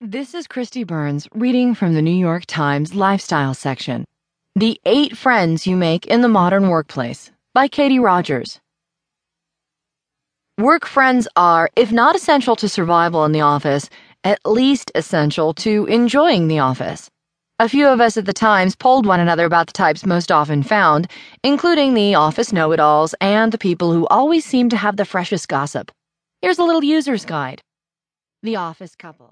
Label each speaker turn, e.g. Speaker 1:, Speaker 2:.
Speaker 1: This is Kristi Burns reading from the New York Times Lifestyle section. The Eight Friends You Make in the Modern Workplace by Katie Rogers. Work friends are, if not essential to survival in the office, at least essential to enjoying the office. A few of us at the Times polled one another about the types most often found, including the office know it alls and the people who always seem to have the freshest gossip. Here's a little user's guide The Office Couple.